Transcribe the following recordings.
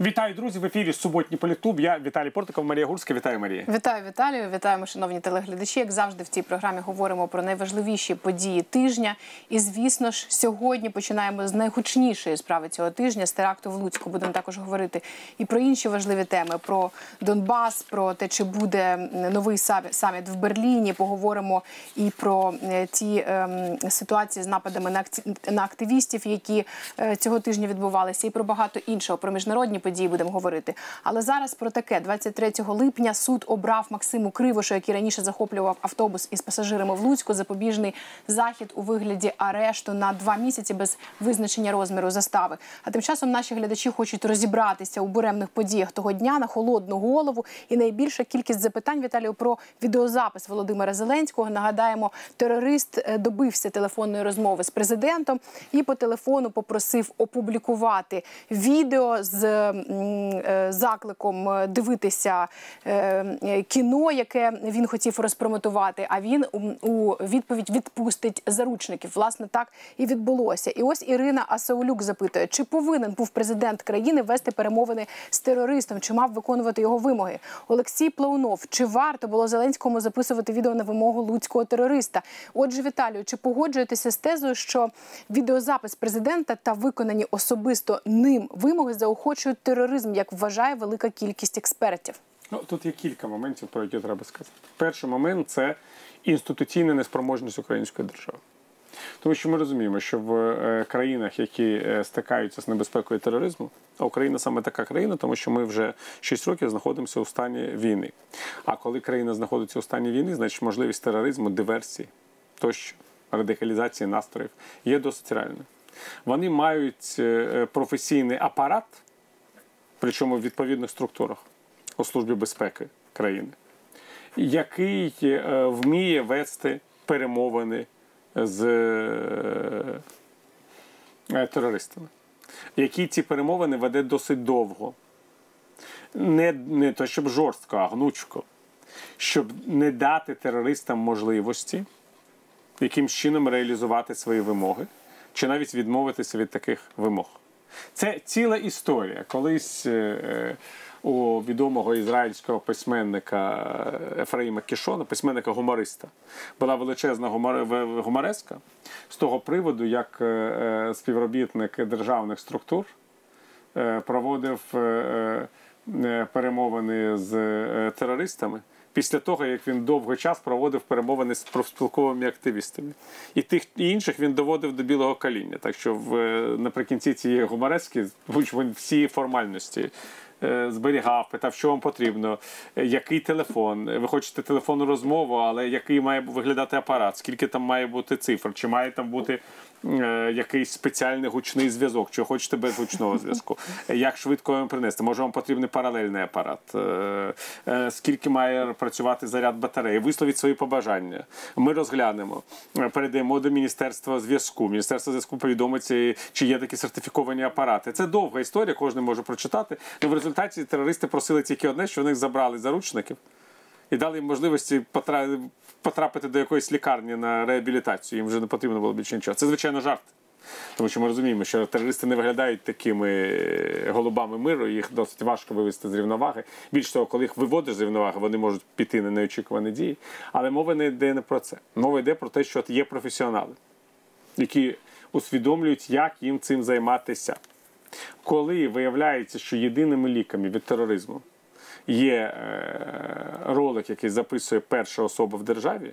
Вітаю, друзі! В ефірі суботній політклуб. Я Віталій Портиков, Марія Гурська. Вітаю, Марія. Вітаю Віталію, вітаємо, шановні телеглядачі. Як завжди, в цій програмі говоримо про найважливіші події тижня. І звісно ж, сьогодні починаємо з найгучнішої справи цього тижня з теракту в Луцьку. Будемо також говорити і про інші важливі теми: про Донбас, про те, чи буде новий саміт в Берліні. Поговоримо і про е, ті ем, ситуації з нападами на активістів, які е, цього тижня відбувалися, і про багато іншого про міжнародні події будемо говорити. Але зараз про таке 23 липня суд обрав Максиму Кривошу, який раніше захоплював автобус із пасажирами в Луцьку, запобіжний захід у вигляді арешту на два місяці без визначення розміру застави. А тим часом наші глядачі хочуть розібратися у буремних подіях того дня на холодну голову. І найбільша кількість запитань Віталію про відеозапис Володимира Зеленського. Нагадаємо, терорист е, добився телефонної розмови з президентом і по телефону попросив опублікувати відео з закликом е, дивитися е, кіно, яке він хотів розпромотувати. А він у відповідь відпустить заручників. Власне, так і відбулося. І ось Ірина Асаулюк запитує, чи повинен був президент країни вести перемовини з терористом, чи мав виконувати його вимоги? Олексій Плаунов, чи варто було Зеленському записувати відео на вимогу луцького терориста? Отже, Віталію, чи погоджуєтеся з тезою, що відеозапис президента та виконані особисто ним вимоги заохочують тероризм, як вважає велика кількість експертів. Ну тут є кілька моментів, про які треба сказати. Перший момент це інституційна неспроможність української держави. Тому що ми розуміємо, що в е, країнах, які е, стикаються з небезпекою тероризму, а Україна саме така країна, тому що ми вже 6 років знаходимося у стані війни. А коли країна знаходиться у стані війни, значить можливість тероризму, диверсії тощо, радикалізації настроїв є досить реальною. Вони мають е, професійний апарат причому в відповідних структурах у Службі безпеки країни, який е, вміє вести перемовини з е, терористами, який ці перемовини веде досить довго. Не не то, щоб жорстко, а гнучко, щоб не дати терористам можливості якимсь чином реалізувати свої вимоги, чи навіть відмовитися від таких вимог. Це ціла історія. Колись е, е, у відомого ізраїльського письменника Ефраїма Кішона, письменника гумориста, була величезна гумореска з того приводу, як е, співробітник державних структур проводив перемовини з терористами після того, як він довгий час проводив перемовини з профспілковими активістами. І тих і інших він доводив до білого каління. Так що в наприкінці цієї гуморески всі формальності. Е, зберігав, питав, що вам потрібно, е, який телефон. Ви хочете телефонну розмову, але який має виглядати апарат, скільки там має бути цифр, чи має там бути Е, якийсь спеціальний гучний зв'язок, чи хочете без гучного зв'язку, як швидко вам принести? Може вам потрібний паралельний апарат, е, е, скільки має працювати заряд батареї, висловіть свої побажання. Ми розглянемо, передаємо до міністерства зв'язку. Міністерство зв'язку повідомиться, чи є такі сертифіковані апарати. Це довга історія, кожен може прочитати. Але в результаті терористи просили тільки одне, що в них забрали заручників і дали їм можливості потрапити до якоїсь лікарні на реабілітацію. Їм вже не потрібно було більше нічого. Це звичайно жарт. Тому що ми розуміємо, що терористи не виглядають такими е, голубами миру, їх досить важко вивести з рівноваги. Більш того, коли їх виводиш з рівноваги, вони можуть піти на неочікувані дії. Але мова не йде не про це. Мова йде про те, що є професіонали, які усвідомлюють, як їм цим займатися. Коли виявляється, що єдиними ліками від тероризму є е, ролик, який записує перша особа в державі,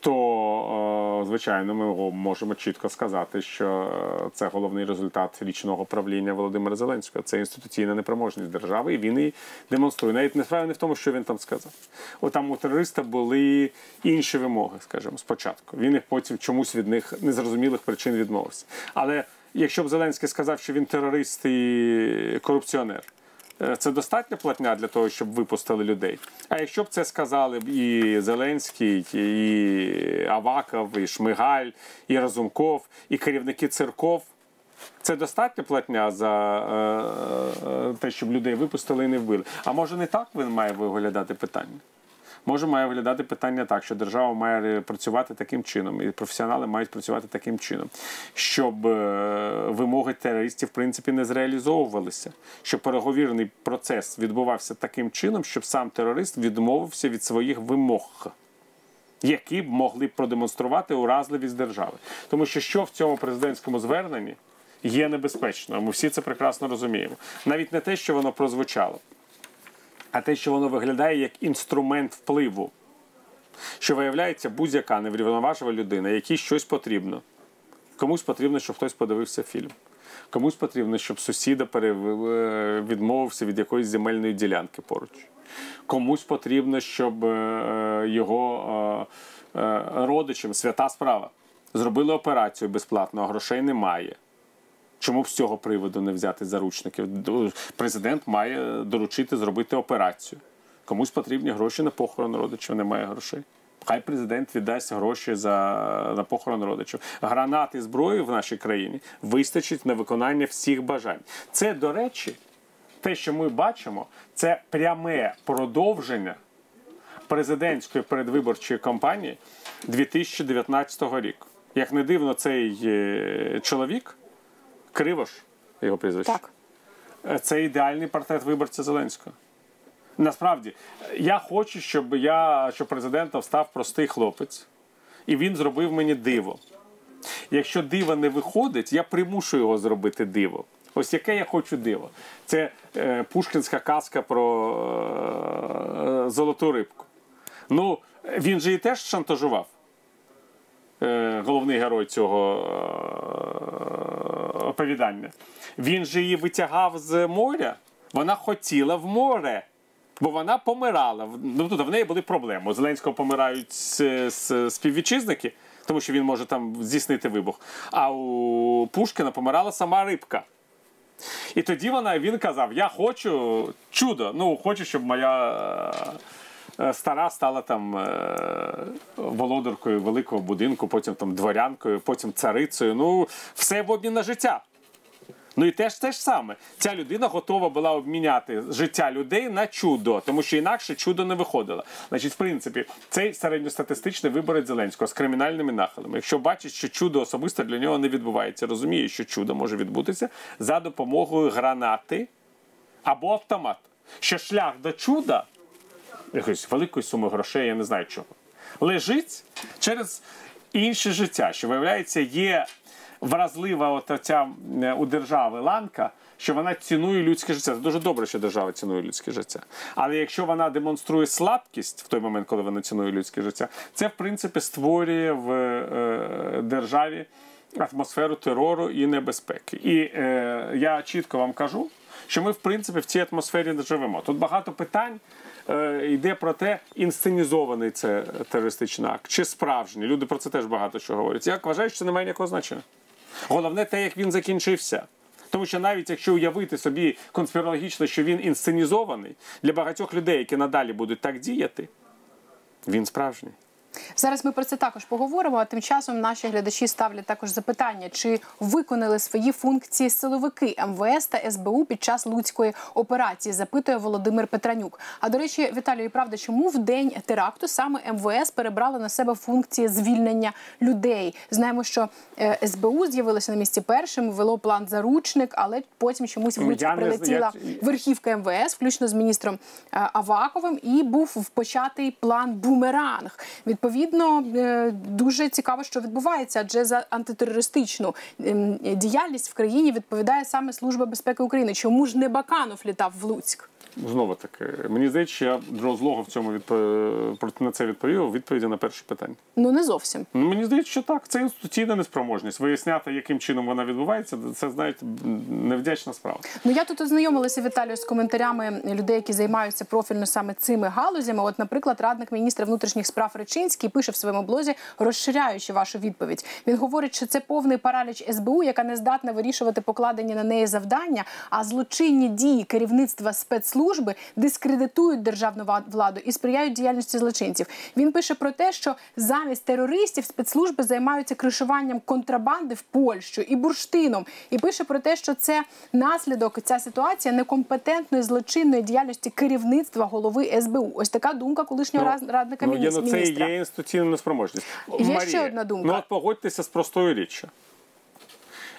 то, е, звичайно, ми можемо чітко сказати, що це головний результат річного правління Володимира Зеленського. Це інституційна непроможність держави, і він її демонструє. Навіть не справа не в тому, що він там сказав. От там у терориста були інші вимоги, скажімо, спочатку. Він їх потім чомусь від них незрозумілих причин відмовився. Але якщо б Зеленський сказав, що він терорист і корупціонер. Е, це достатня платня для того, щоб випустили людей. А якщо б це сказали б і Зеленський, і Аваков, і Шмигаль, і Разумков, і керівники церков. Це достатня платня за е, е, те, щоб людей випустили і не вбили. А може не так він має виглядати питання? Може має виглядати питання так, що держава має працювати таким чином, і професіонали мають працювати таким чином, щоб е, вимоги терористів в принципі не зреалізовувалися, щоб переговірний процес відбувався таким чином, щоб сам терорист відмовився від своїх вимог. Які б могли продемонструвати уразливість держави, тому що що в цьому президентському зверненні є небезпечно. Ми всі це прекрасно розуміємо. Навіть не те, що воно прозвучало, а те, що воно виглядає як інструмент впливу, що виявляється будь-яка неврівноважива людина, якій щось потрібно. Комусь потрібно, щоб хтось подивився фільм. Комусь потрібно, щоб сусіда перев- відмовився від якоїсь земельної ділянки поруч. Комусь потрібно, щоб е, його е, е, родичам свята справа зробили операцію безплатно, а грошей немає. Чому б з цього приводу не взяти заручників? Президент має доручити зробити операцію. Комусь потрібні гроші на похорон родичів, немає грошей. Хай президент віддасть гроші за, на похорон родичів. Гранат і зброї в нашій країні вистачить на виконання всіх бажань. Це, до речі, те, що ми бачимо, це пряме продовження президентської передвиборчої кампанії 2019 року. Як не дивно, цей е, чоловік, Кривош, його прізвище, Так. Е, це ідеальний портрет виборця Зеленського. Насправді, я хочу, щоб я, щоб президентом став простий хлопець, і він зробив мені диво. Якщо диво не виходить, я примушу його зробити диво. Ось яке я хочу диво. Це е, пушкінська казка про е, золоту рибку. Ну, він же і теж шантажував. Е, головний герой цього е, оповідання. Він же її витягав з моря. Вона хотіла в море. Бо вона помирала. Ну, тут в неї були проблеми. У Зеленського помирають с- співвітчизники, тому що він може там здійснити вибух. А у Пушкіна помирала сама рибка. І тоді вона, він казав: Я хочу чудо. Ну, хочу, щоб моя стара стала там е, володаркою великого будинку, потім там дворянкою, потім царицею. Ну, все в обмін на життя. Ну і теж те ж саме. Ця людина готова була обміняти життя людей на чудо, тому що інакше чудо не виходило. Значить, в принципі, цей середньостатистичний виборець Зеленського з кримінальними нахилами. Якщо бачить, що чудо особисто для нього не відбувається, розуміє, що чудо може відбутися за допомогою гранати або автомата. Що шлях до чуда, якоїсь великої суми грошей, я не знаю чого, лежить через інше життя, що виявляється, є вразлива от ця у держави ланка, що вона цінує людське життя. Це дуже добре, що держава цінує людське життя. Але якщо вона демонструє слабкість в той момент, коли вона цінує людське життя, це в принципі створює в е, державі атмосферу терору і небезпеки. І е, я чітко вам кажу, що ми в принципі в цій атмосфері не живемо. Тут багато питань. Е, Йде про те, інсценізований це терористичний акт, чи справжній. Люди про це теж багато що говорять. Я вважаю, що це не має ніякого значення. Головне те, як він закінчився. Тому що навіть якщо уявити собі конспірологічно, що він інсценізований, для багатьох людей, які надалі будуть так діяти, він справжній. Зараз ми про це також поговоримо. А тим часом наші глядачі ставлять також запитання, чи виконали свої функції силовики МВС та СБУ під час луцької операції. Запитує Володимир Петранюк. А до речі, Віталію, і правда, чому в день теракту саме МВС перебрали на себе функції звільнення людей? Знаємо, що е, СБУ з'явилося на місці першим, вело план заручник, але потім чомусь в Луцьк Я прилетіла верхівка МВС, включно з міністром е, Аваковим, і був впочатий план Бумеранг. Відповідно, е, дуже цікаво, що відбувається, адже за антитерористичну ем, діяльність в країні відповідає саме Служба безпеки України. Чому ж не Баканов літав в Луцьк? Знову таки, мені здається, що я розлого в цьому відпо- на це відповів відповіді на перше питання. Ну не зовсім. Ну, мені здається, що так. Це інституційна неспроможність. Виясняти, яким чином вона відбувається, це знаєте, невдячна справа. Ну я тут ознайомилася Віталію з коментарями людей, які займаються профільно саме цими галузями. От, наприклад, радник міністра внутрішніх справ Речинський пише в своєму блозі, розширяючи вашу відповідь. Він говорить, що це повний параліч СБУ, яка не здатна вирішувати покладені на неї завдання, а злочинні дії керівництва спецслужби дискредитують державну владу і сприяють діяльності злочинців. Він пише про те, що замість терористів спецслужби займаються кришуванням контрабанди в Польщу і бурштином. І пише про те, що це наслідок ця ситуація некомпетентної злочинної діяльності керівництва голови СБУ. Ось така думка колишнього раз- радника ну, міністра. ну, це є інституційна неспроможність. Є ще одна думка. Ну от погодьтеся з простою річчю.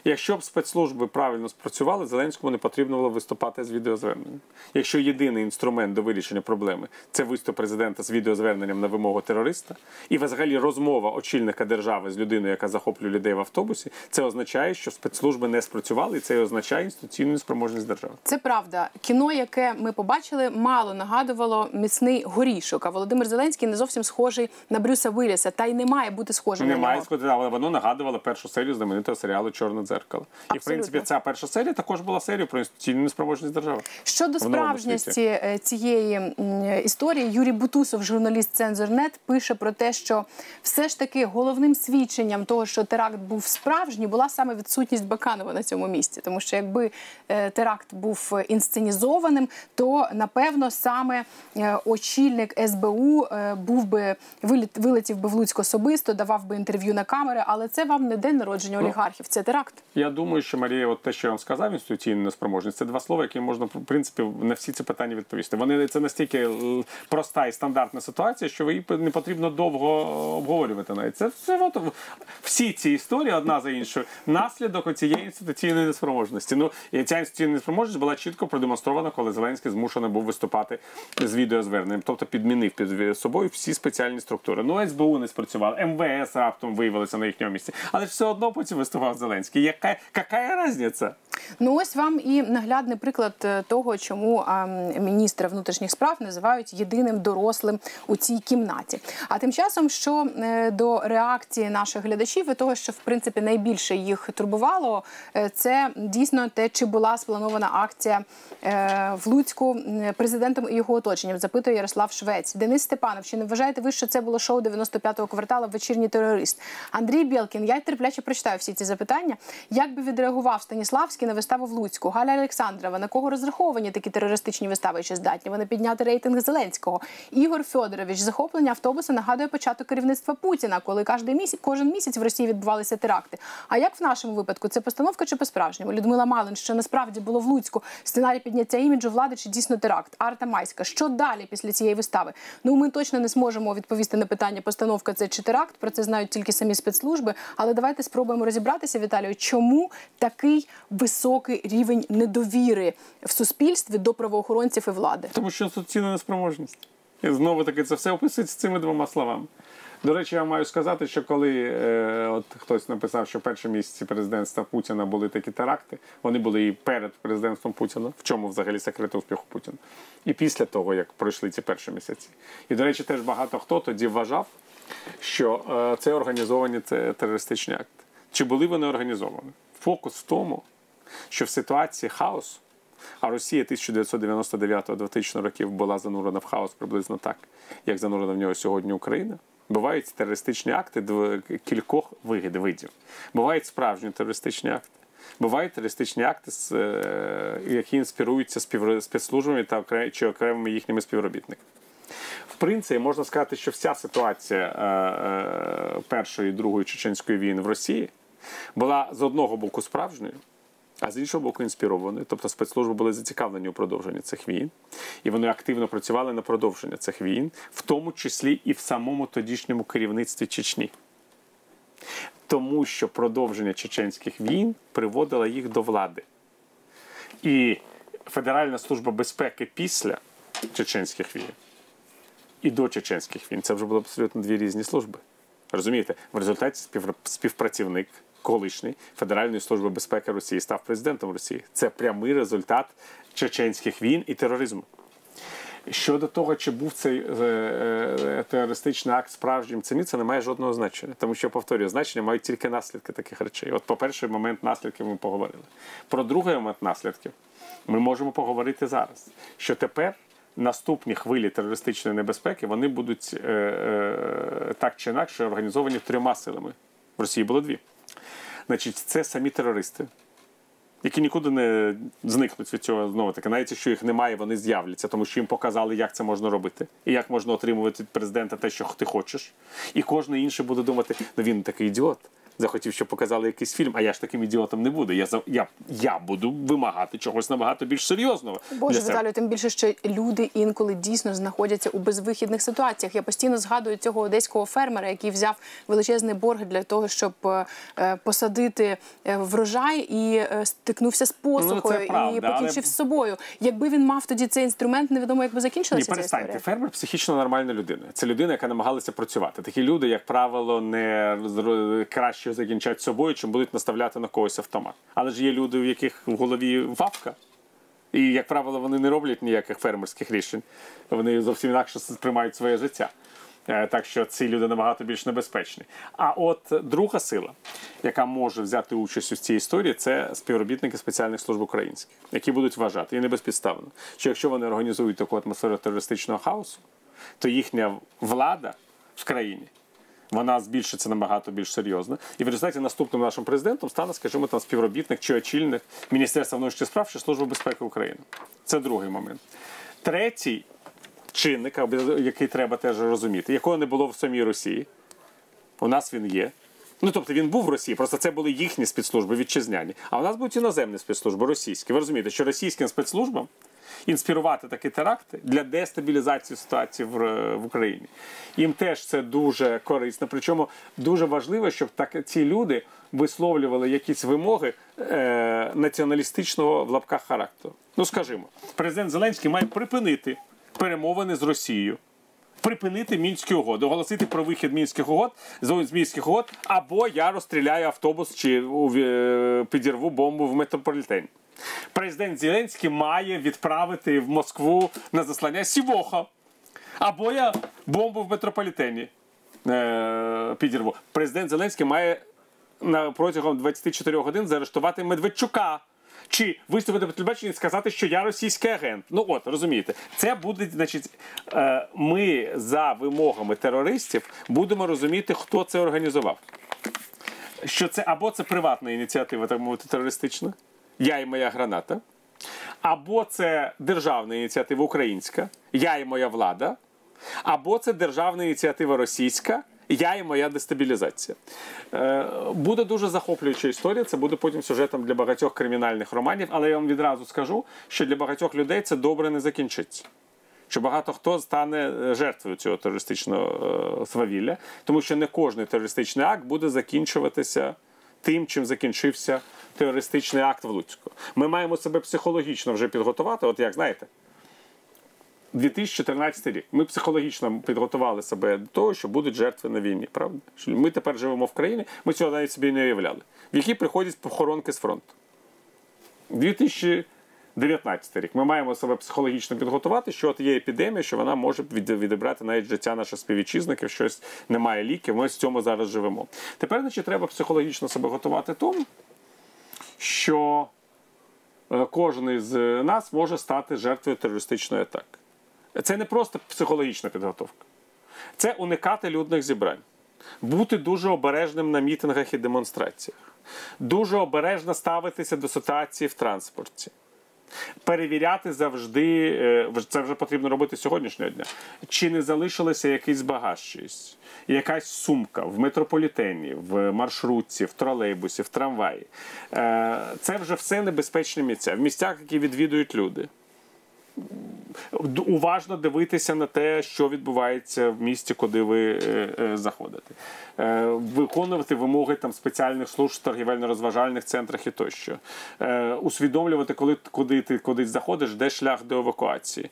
Якщо б спецслужби правильно спрацювали, Зеленському не потрібно було виступати з відеозверненням. Якщо єдиний інструмент до вирішення проблеми це виступ президента з відеозверненням на вимогу терориста, і взагалі розмова очільника держави з людиною, яка захоплює людей в автобусі, це означає, що спецслужби не спрацювали, і це і означає інституційну неспроможність держави. Це правда. Кіно, яке ми побачили, мало нагадувало міцний горішок. А Володимир Зеленський не зовсім схожий на Брюса Вилліса, та й не має бути схожим на Немає нього. сказати, але воно нагадувало першу серію знаменитого серіалу Чорне дзеркало. І в принципі ця перша серія також була серією про інституційну неспроможність держави. Щодо світі. е, цієї історії, Юрій Бутусов, журналіст Цензорнет, пише про те, що все ж таки головним свідченням того, що теракт був справжній, була саме відсутність Баканова на цьому місці. Тому що якби е, теракт був інсценізованим, то напевно саме е, очільник СБУ був би вилетів би в Луцьк особисто, давав би інтерв'ю на камери, але це вам не день народження олігархів, це теракт. Я думаю, що Марія, от те, що я вам сказав, інституційна неспроможність, це два слова, які можна в принципі на всі ці питання відповісти. Вони це настільки проста і стандартна ситуація, що її не потрібно довго обговорювати. Навіть це все от, всі ці історії одна за іншою. Наслідок цієї інституційної неспроможності. Ну і ця інституційна неспроможність була чітко продемонстрована, коли Зеленський змушений був виступати з відеозверненням, тобто підмінив під собою всі спеціальні структури. Ну СБУ не спрацював, МВС раптом виявилося на їхньому місці, але ж все одно потім виступав Зеленський. Яка яка різниця? Ну ось вам і наглядний приклад е, того, чому міністра внутрішніх справ називають єдиним дорослим у цій кімнаті. А тим часом, що е, до реакції наших глядачів і того, що в принципі найбільше їх турбувало, е, це дійсно те, чи була спланована акція в Луцьку президентом і його оточенням. Запитує Ярослав Швець. Денис Степанов, чи не вважаєте ви, що це було шоу 95-го кварталу Вечірній терорист? Андрій Білкін, я терпляче прочитаю всі ці запитання. Як би відреагував Станіславський на виставу в Луцьку? Галя Олександрова, на кого розраховані такі терористичні вистави? Чи здатні вони підняти рейтинг Зеленського? Ігор Федорович, захоплення автобуса нагадує початок керівництва Путіна, коли кожен місяць, кожен місяць в Росії відбувалися теракти. А як в нашому випадку це постановка чи по-справжньому? Людмила Малин, що насправді було в Луцьку, сценарій підняття іміджу влади чи дійсно теракт? Арта Майська, що далі після цієї вистави? Ну ми точно не зможемо відповісти на питання, постановка це чи теракт. Про це знають тільки самі спецслужби. Але давайте спробуємо розібратися, Віталію, чому такий високий рівень недовіри в суспільстві до правоохоронців і влади? Тому що інституційна неспроможність. І знову таки це все описується цими двома словами. До речі, я маю сказати, що коли е, от хтось написав, що перші місяці президентства Путіна були такі теракти, вони були і перед президентством Путіна, в чому взагалі секрет успіху Путіна, і після того, як пройшли ці перші місяці. І, до речі, теж багато хто тоді вважав, що е, це організовані терористичні акти. Чи були вони організовані? Фокус в тому, що в ситуації хаосу, а Росія 1999-2000 років була занурена в хаос приблизно так, як занурена в нього сьогодні Україна. Бувають терористичні акти кількох вигід видів. Бувають справжні терористичні акти. Бувають терористичні акти, е, які інспіруються спецслужбами та чи окремими їхніми співробітниками. В принципі, можна сказати, що вся ситуація е, е, першої і другої чеченської війни в Росії була з одного боку справжньою, а з іншого боку інспірованою. Тобто спецслужби були зацікавлені у продовженні цих війн, і вони активно працювали на продовження цих війн, в тому числі і в самому тодішньому керівництві Чечні. Тому що продовження чеченських війн приводило їх до влади. І Федеральна служба безпеки після чеченських війн і до чеченських війн це вже були абсолютно дві різні служби. Розумієте, в результаті спів- співпрацівник колишній Федеральної служби безпеки Росії став президентом Росії. Це прямий результат чеченських війн і тероризму. Щодо того, чи був цей е, е, терористичний акт справжнім це це не має жодного значення. Тому що, повторюю, значення мають тільки наслідки таких речей. От, по перший момент наслідків ми поговорили. Про другий момент наслідків ми можемо поговорити зараз. Що тепер наступні хвилі терористичної небезпеки вони будуть е, е, так чи інакше організовані трьома силами. В Росії було дві. Значить, це самі терористи, які нікуди не зникнуть від цього знову таки. Навіть якщо їх немає, вони з'являться, тому що їм показали, як це можна робити, і як можна отримувати від президента те, що ти хочеш. І кожен інший буде думати, ну він такий ідіот. Захотів, щоб показали якийсь фільм, а я ж таким ідіотом не буду. Я я, я буду вимагати чогось набагато більш серйозного. Боже. Віталію, тим більше, що люди інколи дійсно знаходяться у безвихідних ситуаціях. Я постійно згадую цього одеського фермера, який взяв величезний борг для того, щоб е, е, посадити е, врожай і е, стикнувся з посухою і Ну, правда, але- покінчив з собою. Якби він мав тоді цей інструмент, невідомо, як би Ні, закінчилася ця перестаньте. історія. Фермер психічно нормальна людина. Це людина, яка намагалася працювати. Такі люди, як правило, не зро- закінчать собою, чим будуть наставляти на когось автомат. Але ж є люди, у яких в голові вавка. І, як правило, вони не роблять ніяких фермерських рішень. Вони зовсім інакше сприймають своє життя. Е, Так що ці люди набагато більш небезпечні. А от друга сила, яка може взяти участь у цій історії, це співробітники спеціальних служб українських, які будуть вважати і не безпідставно, що якщо вони організують таку атмосферу терористичного хаосу, то їхня влада в країні. Вона збільшиться набагато більш серйозно. І в результаті наступним нашим президентом стане, скажімо, там співробітник чи очільник Міністерства внутрішніх справ чи Служби безпеки України. Це другий момент. Третій чинник, який треба теж розуміти, якого не було в самій Росії. У нас він є. Ну, тобто він був в Росії, просто це були їхні спецслужби вітчизняні. А у нас будуть іноземні спецслужби, російські. Ви розумієте, що російським спецслужбам інспірувати такі теракти для дестабілізації ситуації в, в Україні. Їм теж це дуже корисно. Причому дуже важливо, щоб так ці люди висловлювали якісь вимоги е, націоналістичного в лапках характеру. Ну, скажімо, президент Зеленський має припинити перемовини з Росією. Припинити мінські угоди, оголосити про вихід мінських угод з мінських угод, або я розстріляю автобус чи е, підірву бомбу в метрополітені. Президент Зеленський має відправити в Москву на заслання Сівоха. Або я бомбу в метрополітені е, підірву. Президент Зеленський має протягом 24 годин заарештувати Медведчука. Чи виступити по телебаченню і сказати, що я російський агент. Ну от розумієте, це буде, значить, е, ми за вимогами терористів будемо розуміти, хто це організував. Що це або це приватна ініціатива, так мовити, терористична, я і моя граната, або це державна ініціатива українська, я і моя влада, або це державна ініціатива російська. Я і моя дестабілізація. Е, буде дуже захоплююча історія. Це буде потім сюжетом для багатьох кримінальних романів, але я вам відразу скажу, що для багатьох людей це добре не закінчиться. Що багато хто стане жертвою цього терористичного е, свавілля, тому що не кожний терористичний акт буде закінчуватися тим, чим закінчився терористичний акт в Луцьку. Ми маємо себе психологічно вже підготувати. От як знаєте, 2014 рік. Ми психологічно підготували себе до того, що будуть жертви на війні. Правда? Ми тепер живемо в країні, ми цього навіть собі не уявляли, в які приходять похоронки з фронту. 2019 рік. Ми маємо себе психологічно підготувати, що от є епідемія, що вона може відібрати навіть життя наших співвітчизників, щось немає ліків. Ми з цьому зараз живемо. Тепер, значить, треба психологічно себе готувати тому, що кожен із нас може стати жертвою терористичної атаки. Це не просто психологічна підготовка, це уникати людних зібрань, бути дуже обережним на мітингах і демонстраціях, дуже обережно ставитися до ситуації в транспорті. Перевіряти завжди, це вже потрібно робити сьогоднішнього дня, чи не залишилося якийсь багаж щось, якась сумка в метрополітені, в маршрутці, в тролейбусі, в трамваї. Це вже все небезпечні місця, в місцях, які відвідують люди уважно дивитися на те, що відбувається в місті, куди ви е, е, заходите, е, виконувати вимоги там спеціальних служб торгівельно-розважальних центрах і тощо, усвідомлювати, коли куди ти кудись заходиш, де шлях до евакуації.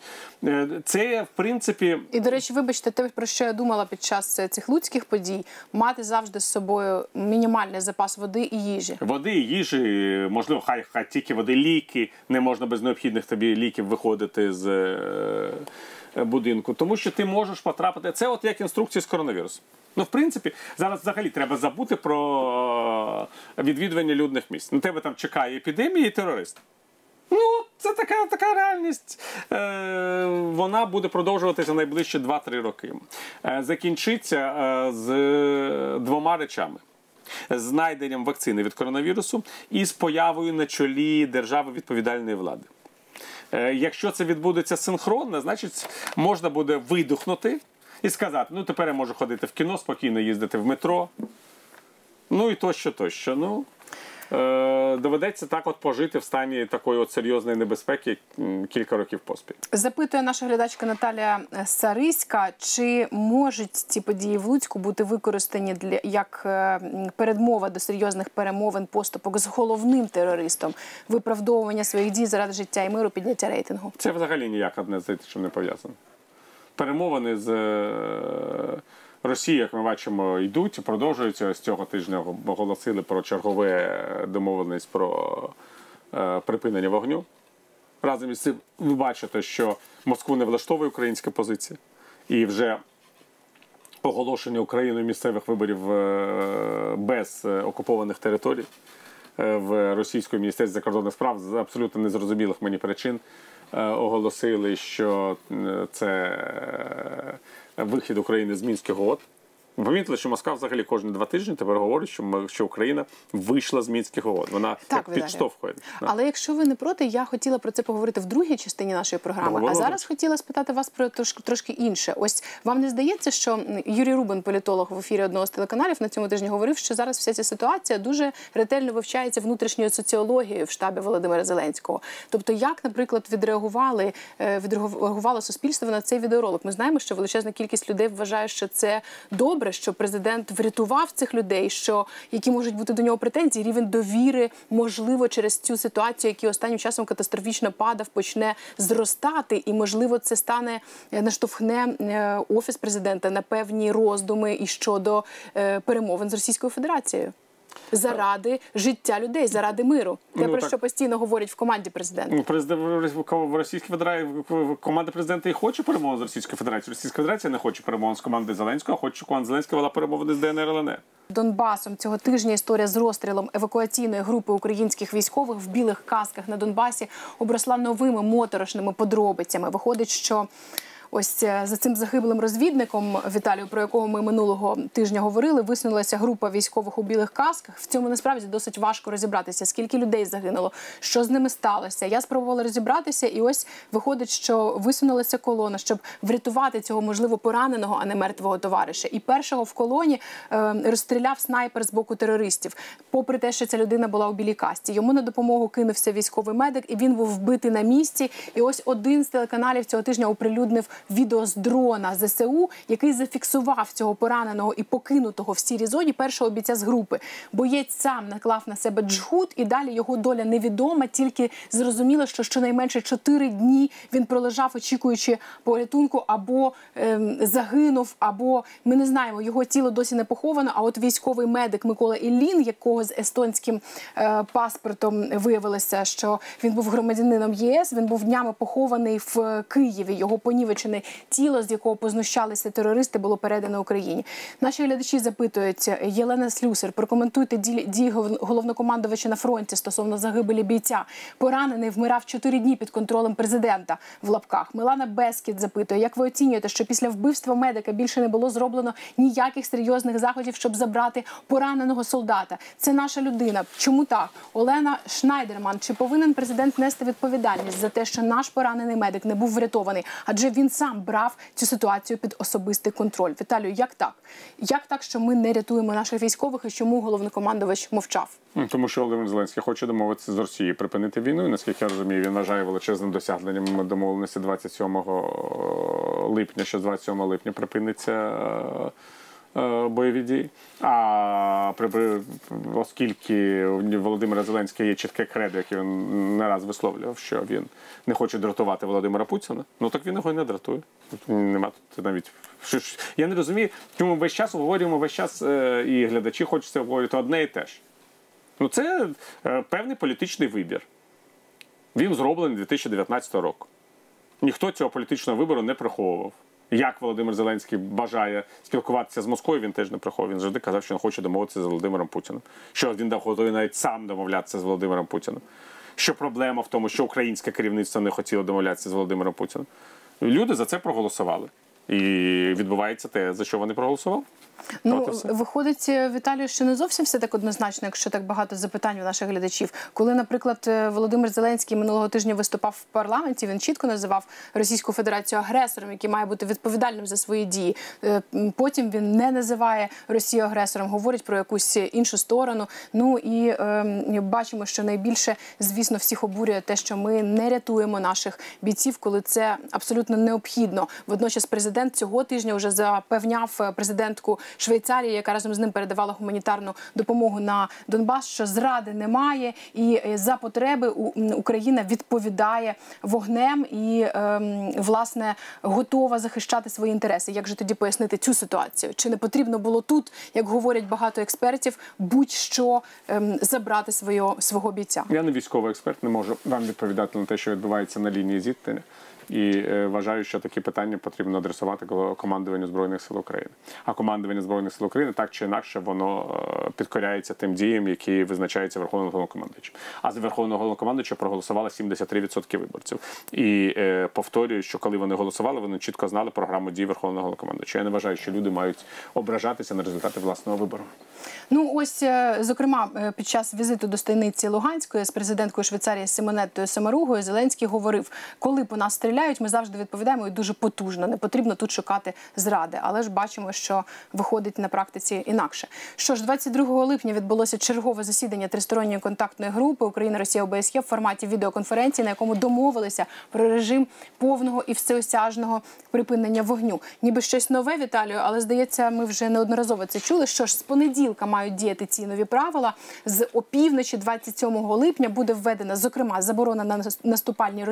Це в принципі і до речі, вибачте, те про що я думала під час цих луцьких подій, мати завжди з собою мінімальний запас води і їжі. Води, їжі, можливо, хай хай тільки води, ліки, не можна без необхідних тобі ліків виходити з будинку, тому що ти можеш потрапити. Це от як інструкції з коронавірусу. Ну, в принципі, зараз взагалі треба забути про відвідування людних місць. На тебе там чекає епідемія і терорист. Ну, це така така реальність. Е, Вона буде продовжуватися найближчі 2-3 роки. Е, Закінчиться е, з двома речами. Знайденням вакцини від коронавірусу і з появою на чолі держави відповідальної влади. Е, Якщо це відбудеться синхронно, значить можна буде видихнути і сказати: ну тепер я можу ходити в кіно, спокійно їздити в метро. Ну і тощо, тощо. Ну, доведеться так от пожити в стані такої от серйозної небезпеки кілька років поспіль. Запитує наша глядачка Наталія Сариська, чи можуть ці події в Луцьку бути використані для як е, передмова до серйозних перемовин поступок з головним терористом, виправдовування своїх дій заради життя і миру, підняття рейтингу. Це взагалі ніяк одне з чим не пов'язано. Перемовини з е, Росією, як ми бачимо, йдуть продовжуються. З цього тижня оголосили про чергове домовленість про е, припинення вогню. Разом із цим ви бачите, що Москву не влаштовує українська позиція. І вже оголошення Україною місцевих виборів е, без е, окупованих територій е, в російському міністерстві закордонних справ з абсолютно незрозумілих мені причин е, оголосили, що е, це е, вихід України з мінських угод. Ви Помітили, що Москва взагалі кожні два тижні тепер говорить, що, ми- що Україна вийшла з мінських угод. Вона Так, як підштовхує. Але якщо ви не проти, я хотіла про це поговорити в другій частині нашої програми. Договорились. А зараз хотіла спитати вас про трошки трошки інше. Ось вам не здається, що Юрій Рубин, політолог в ефірі одного з телеканалів, на цьому тижні говорив, що зараз вся ця ситуація дуже ретельно вивчається внутрішньою соціологією в штабі Володимира Зеленського. Тобто, як, наприклад, відреагували е, відреагувало суспільство на цей відеоролик? Ми знаємо, що величезна кількість людей вважає, що це добре, що президент врятував цих людей, що які можуть бути до нього претензії. Рівень довіри можливо через цю ситуацію, який останнім часом катастрофічно падав, почне зростати, і можливо це стане е, наштовхне е, офіс президента на певні роздуми і щодо е, перемовин з Російською Федерацією. Заради життя людей, заради миру, те Ну, про так. що постійно говорять в команді президента. Ну, Президент в Російській Федерації команда президента і хоче перемовин з Російською Федерацією. Російська Федерація не хоче перемовин з командою Зеленського, а хоче, команда Зеленського вела перемовини з ДНР ЛНР. Донбасом цього тижня історія з розстрілом евакуаційної групи українських військових в білих касках на Донбасі обросла новими моторошними подробицями. Виходить, що ось е, за цим загиблим розвідником Віталію, про якого ми минулого тижня говорили, висунулася група військових у білих касках. В цьому насправді досить важко розібратися, скільки людей загинуло, що з ними сталося. Я спробувала розібратися, і ось виходить, що висунулася колона, щоб врятувати цього можливо пораненого, а не мертвого товариша. І першого в колоні е, розстріляв снайпер з боку терористів. Попри те, що ця людина була у білій касті. Йому на допомогу кинувся військовий медик, і він був вбитий на місці. І ось один з телеканалів цього тижня оприлюднив відео з дрона ЗСУ, який зафіксував цього пораненого і покинутого в сірій зоні першого бійця з групи. Боєць сам наклав на себе джгут, і далі його доля невідома. Тільки зрозуміло, що щонайменше чотири дні він пролежав, очікуючи порятунку, або ем, загинув, або ми не знаємо, його тіло досі не поховано. А от військовий медик Микола Іллін, якого з естонським е, паспортом виявилося, що він був громадянином ЄС. Він був днями похований в Києві. Його понівечене тіло, з якого познущалися терористи, було передано Україні. Наші глядачі запитують Єлена Слюсер, прокоментуйте дії головнокомандувача на фронті стосовно загибелі бійця. Поранений вмирав чотири дні під контролем президента в лапках. Милана Бескіт запитує, як ви оцінюєте, що після вбивства медика більше не було зроблено ніяких серйозних заходів, щоб забрати пораненого солдата. Це наша людина. Чому так? Олена Шнайдерман, чи повинен президент нести відповідальність за те, що наш поранений медик не був врятований? Адже він сам брав цю ситуацію під особистий контроль. Віталію, як так? Як так, що ми не рятуємо наших військових і чому головнокомандувач мовчав? Ну, Тому що Володимир Зеленський хоче домовитися з Росією, припинити війну. І, наскільки я розумію, він вважає величезним досягненням домовленості 27 липня, що з 27 липня припиниться е, е, бойові дії. А при, оскільки у Володимира Зеленського є чітке кредо, яке він не раз висловлював, що він не хоче дратувати Володимира Путіна, ну так він його і не дратує. Нема тут навіть я не розумію, чому весь час говоримо весь час, е, і глядачі хочеться говорити одне і те ж. Ну, це е, певний політичний вибір. Він зроблений 2019 року. Ніхто цього політичного вибору не приховував. Як Володимир Зеленський бажає спілкуватися з Москвою, він теж не приховував. Він завжди казав, що він хоче домовитися з Володимиром Путіним. Що він готовий навіть сам домовлятися з Володимиром Путіним. що проблема в тому, що українське керівництво не хотіло домовлятися з Володимиром Путіним. Люди за це проголосували. І відбувається те, за що вони проголосували. Ну, виходить, е, Віталію, що не зовсім все так однозначно, якщо так багато запитань у наших глядачів. Коли, наприклад, е, Володимир Зеленський минулого тижня виступав в парламенті, він чітко називав Російську Федерацію агресором, який має бути відповідальним за свої дії. Е, Потім він не називає Росію агресором, говорить про якусь іншу сторону. Ну і е, бачимо, що найбільше, звісно, всіх обурює те, що ми не рятуємо наших бійців, коли це абсолютно необхідно. Водночас, президент цього тижня вже запевняв президентку Швейцарії, яка разом з ним передавала гуманітарну допомогу на Донбас, що зради немає, і е, за потреби Україна відповідає вогнем і ем, власне готова захищати свої інтереси. Як же тоді пояснити цю ситуацію? Чи не потрібно було тут, як говорять багато експертів, будь-що ем, забрати своє, свого бійця? Я не військовий експерт, не можу вам відповідати на те, що відбувається на лінії зіткнення. І е, вважаю, що такі питання потрібно адресувати командуванню збройних сил України. А командування збройних сил України так чи інакше воно е, підкоряється тим діям, які визначаються Верховним головнокомандуючим. А за Верховного головнокомандуюча проголосували 73% виборців. І е, повторюю, що коли вони голосували, вони чітко знали програму дій Верховного головнокомандуюча. Я не вважаю, що люди мають ображатися на результати власного вибору. Ну ось зокрема під час візиту до столиці Луганської з президенткою Швейцарії Симонеттою Самаругою Зеленський говорив, коли по нас стріляють, ми завжди відповідаємо і дуже потужно. Не потрібно тут шукати зради. Але ж бачимо, що виходить на практиці інакше. Що ж, 22 липня відбулося чергове засідання тристоронньої контактної групи Україна, Росія, ОБСЄ в форматі відеоконференції, на якому домовилися про режим повного і всеосяжного припинення вогню. Ніби щось нове, Віталію, але здається, ми вже неодноразово це чули. Що ж з понеділка мають діяти ці нові правила. З опівночі 27 липня буде введена зокрема заборона на нас- наступальні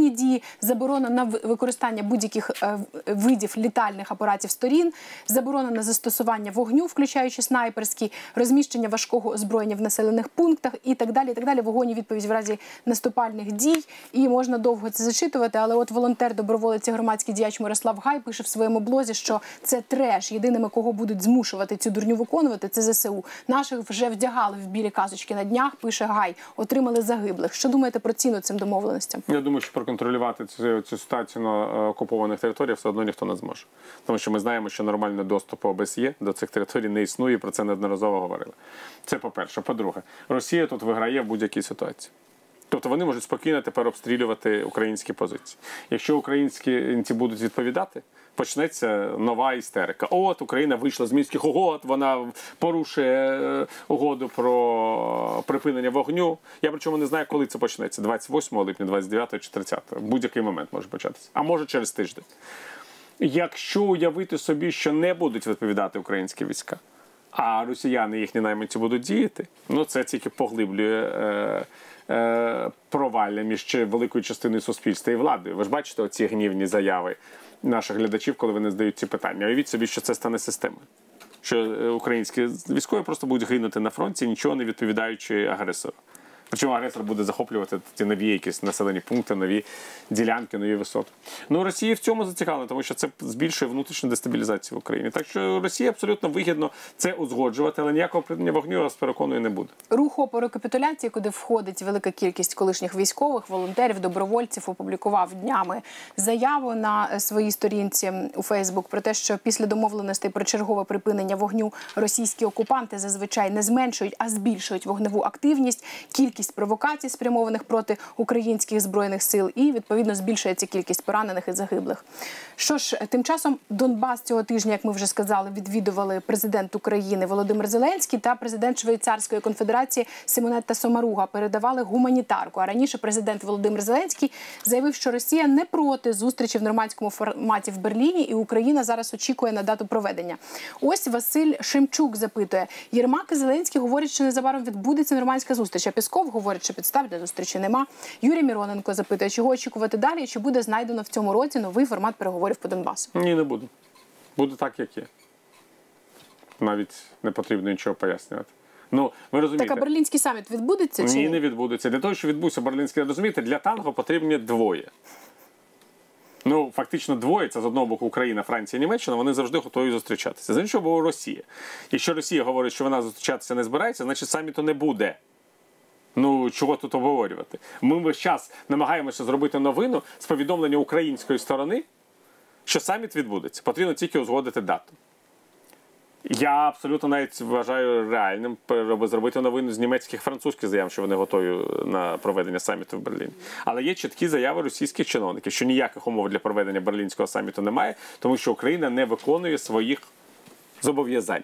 розвідувально-диверсійні дії, заборона на використання будь-яких е, видів літальних апаратів сторін, заборона на застосування вогню, включаючи снайперський, розміщення важкого озброєння в населених пунктах і так далі. І так далі. Вогонь і відповідь в разі наступальних дій. І можна довго це зачитувати. Але от волонтер, доброволець і громадський діяч Мирослав Гай пише в своєму блозі, що це треш. Єдиними, кого будуть змушувати цю дурню виконувати, це ЗСУ. Наших вже вдягали в білі казочки на днях. Пише Гай, отримали загиблих. Що думаєте про ціну цим домовленостям? Я думаю, що проконтролювати цю, цю ситуацію на е, окупованих територіях все одно ніхто не зможе. Тому що ми знаємо, що нормального доступу ОБСЄ до цих територій не існує, про це неодноразово говорили. Це по-перше. По-друге, Росія тут виграє в будь-якій ситуації. Тобто вони можуть спокійно тепер обстрілювати українські позиції. Якщо українські будуть відповідати, почнеться нова істерика. От Україна вийшла з мінських угод, вона порушує е, угоду про припинення вогню. Я причому не знаю, коли це почнеться: 28 липня, 29 чи 30. Будь-який момент може початися. А може через тиждень. Якщо уявити собі, що не будуть відповідати українські війська, а росіяни їхні найманці будуть діяти, ну це тільки поглиблює е, е, провалля між великою частиною суспільства і владою. Ви ж бачите оці гнівні заяви наших глядачів, коли вони здають ці питання. Уявіть собі, що це стане системою. Що е, українські військові просто будуть гинути на фронті, нічого не відповідаючи агресору. Причому агресор буде захоплювати ті нові якісь населені пункти, нові ділянки, нові висоти. Ну Росія в цьому зацікавлена, тому що це збільшує внутрішню дестабілізацію в Україні. Так що Росії абсолютно вигідно це узгоджувати, але ніякого припинення вогню вас переконую не буде. Рух опору капітуляції, куди входить велика кількість колишніх військових, волонтерів, добровольців, опублікував днями заяву на своїй сторінці у Фейсбук про те, що після домовленостей про чергове припинення вогню російські окупанти зазвичай не зменшують, а збільшують вогневу активність, кількість провокацій, спрямованих проти українських збройних сил, і відповідно збільшується кількість поранених і загиблих. Що ж, тим часом Донбас цього тижня, як ми вже сказали, відвідували президент України Володимир Зеленський та президент Швейцарської конфедерації Симонетта Сомаруга. Передавали гуманітарку. А раніше президент Володимир Зеленський заявив, що Росія не проти зустрічі в нормандському форматі в Берліні, і Україна зараз очікує на дату проведення. Ось Василь Шемчук запитує: Єрмак і Зеленський говорять, що незабаром відбудеться нормандська зустріч. А Пісков говорить, що підстав для зустрічі нема. Юрій Міроненко запитує, чого очікувати далі, і чи буде знайдено в цьому році новий формат переговорів по Донбасу. Ні, не буду. Буде так, як є. Навіть не потрібно нічого пояснювати. Ну, ви розумієте. Так, а берлінський саміт відбудеться чи Ні, не відбудеться. Для того, щоб відбувся берлінський, розумієте, для танго потрібні двоє. Ну, фактично, двоє це з одного боку Україна, Франція, Німеччина, вони завжди готові зустрічатися. З іншого боку, Росія. Якщо Росія говорить, що вона зустрічатися не збирається, значить саміту не буде. Ну чого тут обговорювати? Ми весь час намагаємося зробити новину з повідомлення української сторони, що саміт відбудеться. Потрібно тільки узгодити дату. Я абсолютно навіть вважаю реальним зробити новину з німецьких французьких заяв, що вони готові на проведення саміту в Берліні. Але є чіткі заяви російських чиновників, що ніяких умов для проведення берлінського саміту немає, тому що Україна не виконує своїх зобов'язань.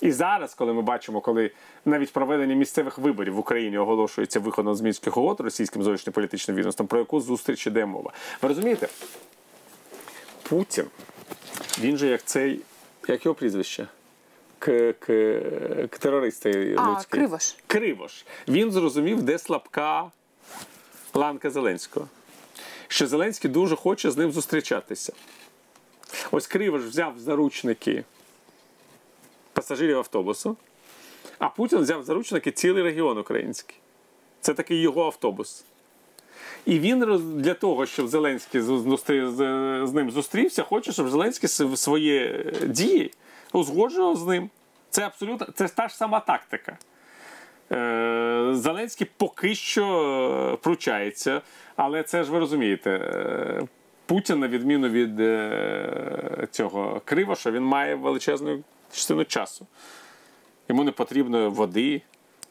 І зараз, коли ми бачимо, коли навіть проведення місцевих виборів в Україні оголошується виходом з мінських угод російським зовнішньополітичним відомством, про яку зустріч іде мова. Ви розумієте? Путін, він же як цей, як його прізвище? К, к, к терористи А. Кривош. Кривош. Він зрозумів, де слабка ланка Зеленського. Що Зеленський дуже хоче з ним зустрічатися. Ось Кривош взяв заручники пасажирів автобусу, а Путін взяв заручники цілий регіон український. Це такий його автобус. І він для того, щоб Зеленський з, ним зустрівся, хоче, щоб Зеленський свої е, дії узгоджував з ним. Це абсолютно це та ж сама тактика. Е, Зеленський поки що е, пручається, але це ж ви розумієте. Путін, на відміну від цього Кривоша, він має величезну частину часу. Йому не потрібно води,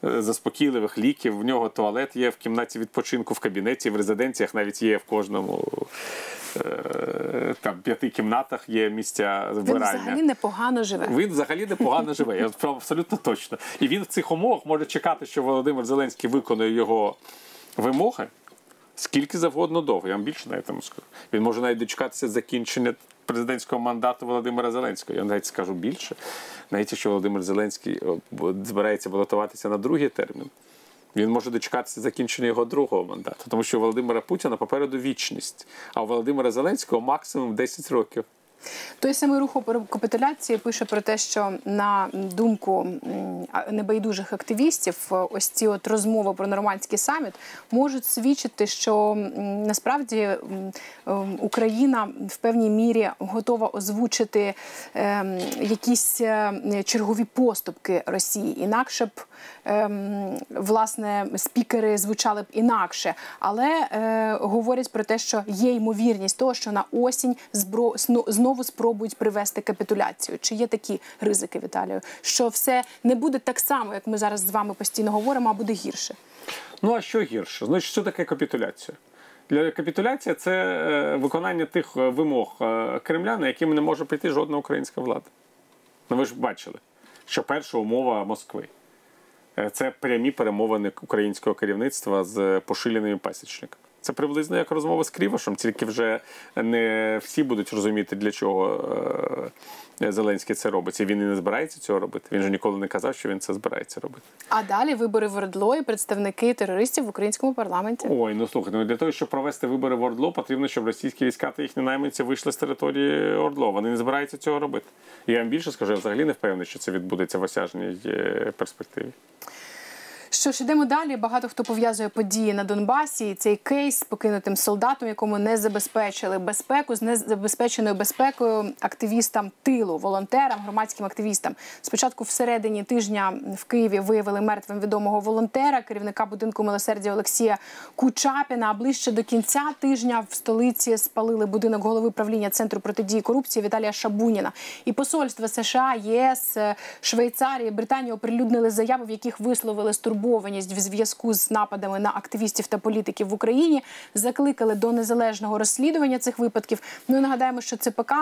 е, заспокійливих ліків. В нього туалет є в кімнаті відпочинку, в кабінеті, в резиденціях навіть є в кожному е, там, п'яти кімнатах є місця Він взагалі непогано живе. Він взагалі непогано живе, я абсолютно точно. І він в цих умовах може чекати, що Володимир Зеленський виконує його вимоги скільки завгодно довго. Я вам більше навіть тому скажу. Він може навіть дочекатися закінчення президентського мандату Володимира Зеленського. Я навіть скажу більше. Навіть якщо Володимир Зеленський збирається балотуватися на другий термін. Він може дочекатися закінчення його другого мандату, тому що у Володимира Путіна попереду вічність, а у Володимира Зеленського максимум 10 років. Той самий рух капітуляції пише про те, що на думку небайдужих активістів, е, ось ці от розмови про нормандський саміт можуть свідчити, що насправді Україна в певній мірі готова озвучити ем, якісь е, чергові поступки Росії. Інакше б ем, власне спікери звучали б інакше, але е, говорять про те, що є ймовірність того, що на осінь збро сно- знову спробують привести капітуляцію. Чи є такі ризики, Віталію? Що все не буде так само, як ми зараз з вами постійно говоримо, а буде гірше. Ну а що гірше? Значить, що таке капітуляція? Для капітуляція це е, виконання тих е, вимог е, Кремля, на якими не може прийти жодна українська влада. Ну ви ж бачили, що перша умова Москви це прямі перемовини українського керівництва з пошиленими пасічниками. Це приблизно як розмова з Крівошем, тільки вже не всі будуть розуміти, для чого е, Зеленський це робить. І він і не збирається цього робити. Він же ніколи не казав, що він це збирається робити. А далі вибори в Ордло і представники терористів в українському парламенті. Ой, ну слухайте, ну для того, щоб провести вибори в Ордло, потрібно, щоб російські війська та їхні найманці вийшли з території Ордло. Вони не збираються цього робити. Я вам більше скажу, я взагалі не впевнений, що це відбудеться в осяжній е, перспективі. Що ж, ідемо далі. Багато хто пов'язує події на Донбасі. Цей кейс з покинутим солдатом, якому не забезпечили безпеку з незабезпеченою безпекою активістам тилу, волонтерам, громадським активістам. Спочатку всередині тижня в Києві виявили мертвим відомого волонтера, керівника будинку милосердя Олексія Кучапіна. А ближче до кінця тижня в столиці спалили будинок голови правління центру протидії корупції Віталія Шабуніна. І посольства США, ЄС, Швейцарії, Британії оприлюднили заяви, в яких висловили стурбованість в зв'язку з нападами на активістів та політиків в Україні. Закликали до незалежного розслідування цих випадків. Ну і нагадаємо, що ЦПК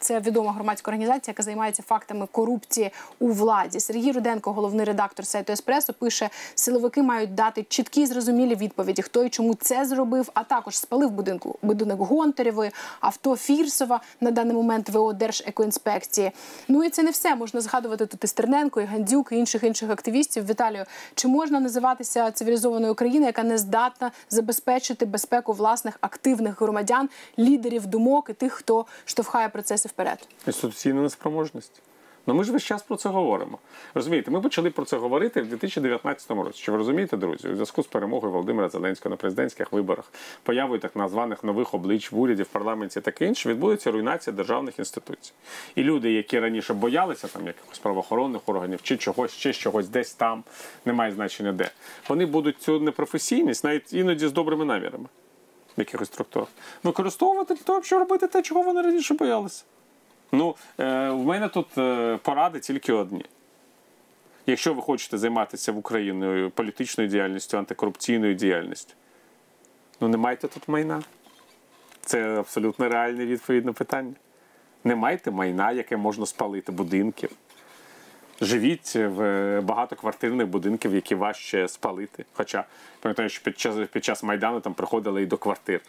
це відома громадська організація, яка займається фактами корупції у владі. Сергій Руденко, головний редактор сайту Еспресо, пише: силовики мають дати чіткі і зрозумілі відповіді, хто і чому це зробив, а також спалив будинку будинок Гонтарєвої, авто Фірсова на даний момент ВО Держекоінспекції. Ну і це не все. Можна згадувати тут і Стерненко, і Гандзюк, і інших інших активістів. Віталію, чи можна називатися цивілізованою країною, яка не здатна забезпечити безпеку власних активних громадян, лідерів думок і тих, хто штовхає процеси вперед? Інституційна неспроможність. Ну ми ж весь час про це говоримо. Розумієте, ми почали про це говорити в 2019 році. Чи ви розумієте, друзі? У зв'язку з перемогою Володимира Зеленського на президентських виборах, появою так названих нових облич в уряді, в парламенті і таке інше, відбудеться руйнація державних інституцій. І люди, які раніше боялися там якихось правоохоронних органів чи чогось, ще чогось, десь там, немає значення де, вони будуть цю непрофесійність, навіть іноді з добрими намірами якихось структурах, використовувати для того, щоб робити те, чого вони раніше боялися. Ну, е, в мене тут е, поради тільки одні. Якщо ви хочете займатися в Україні політичною діяльністю, антикорупційною діяльністю, ну не майте тут майна. Це абсолютно реальне відповідь на питання. Не майте майна, яке можна спалити будинків. Живіть в багатоквартирних будинків, які важче спалити. Хоча пам'ятаю, що під час під час Майдану там приходили і до квартир.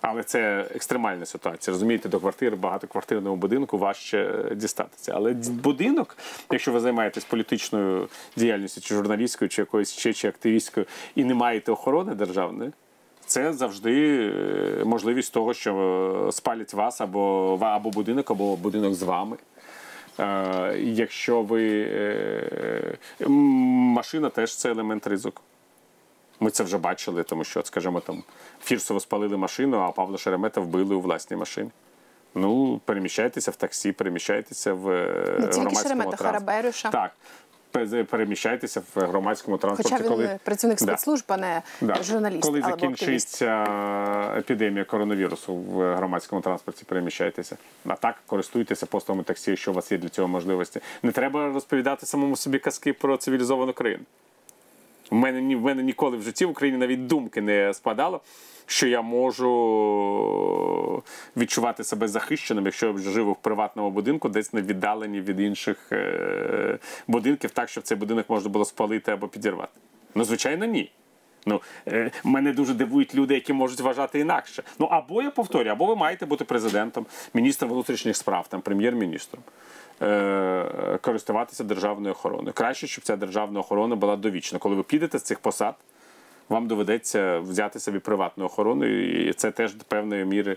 Але це екстремальна ситуація. Розумієте, до квартири багатоквартирному будинку важче дістатися. Але будинок, якщо ви займаєтесь політичною діяльністю, чи журналістською, чи якоюсь ще чи активістською, і не маєте охорони державної, це завжди можливість того, що спалять вас або або будинок, або будинок з вами. Якщо ви машина теж це елемент ризику. Ми це вже бачили, тому що, скажімо, там Фірсово спалили машину, а Павла Шеремета вбили у власній машині. Ну, переміщайтеся в таксі, переміщайтеся в Не тільки громадському Шеремета, Хараберюша. Так. Переміщайтеся в громадському транспорті. Хоча він коли... працівник спецслужб, а не Да. журналіст. Коли або активіст. закінчиться епідемія коронавірусу в громадському транспорті, переміщайтеся. А так користуйтеся постами таксі, якщо у вас є для цього можливості. Не треба розповідати самому собі казки про цивілізовану країну. В мене, в мене ніколи в житті в Україні навіть думки не спадало, що я можу відчувати себе захищеним, якщо я живу в приватному будинку, десь не віддалені від інших е, будинків, так, щоб цей будинок можна було спалити або підірвати. Ну, звичайно, ні. Ну, е, мене дуже дивують люди, які можуть вважати інакше. Ну, або я повторюю, або ви маєте бути президентом, міністром внутрішніх справ, там, прем'єр-міністром. Е, користуватися державною охороною. Краще, щоб ця державна охорона була довічна. Коли ви підете з цих посад, вам доведеться взяти собі приватну охорону, і це теж до певної міри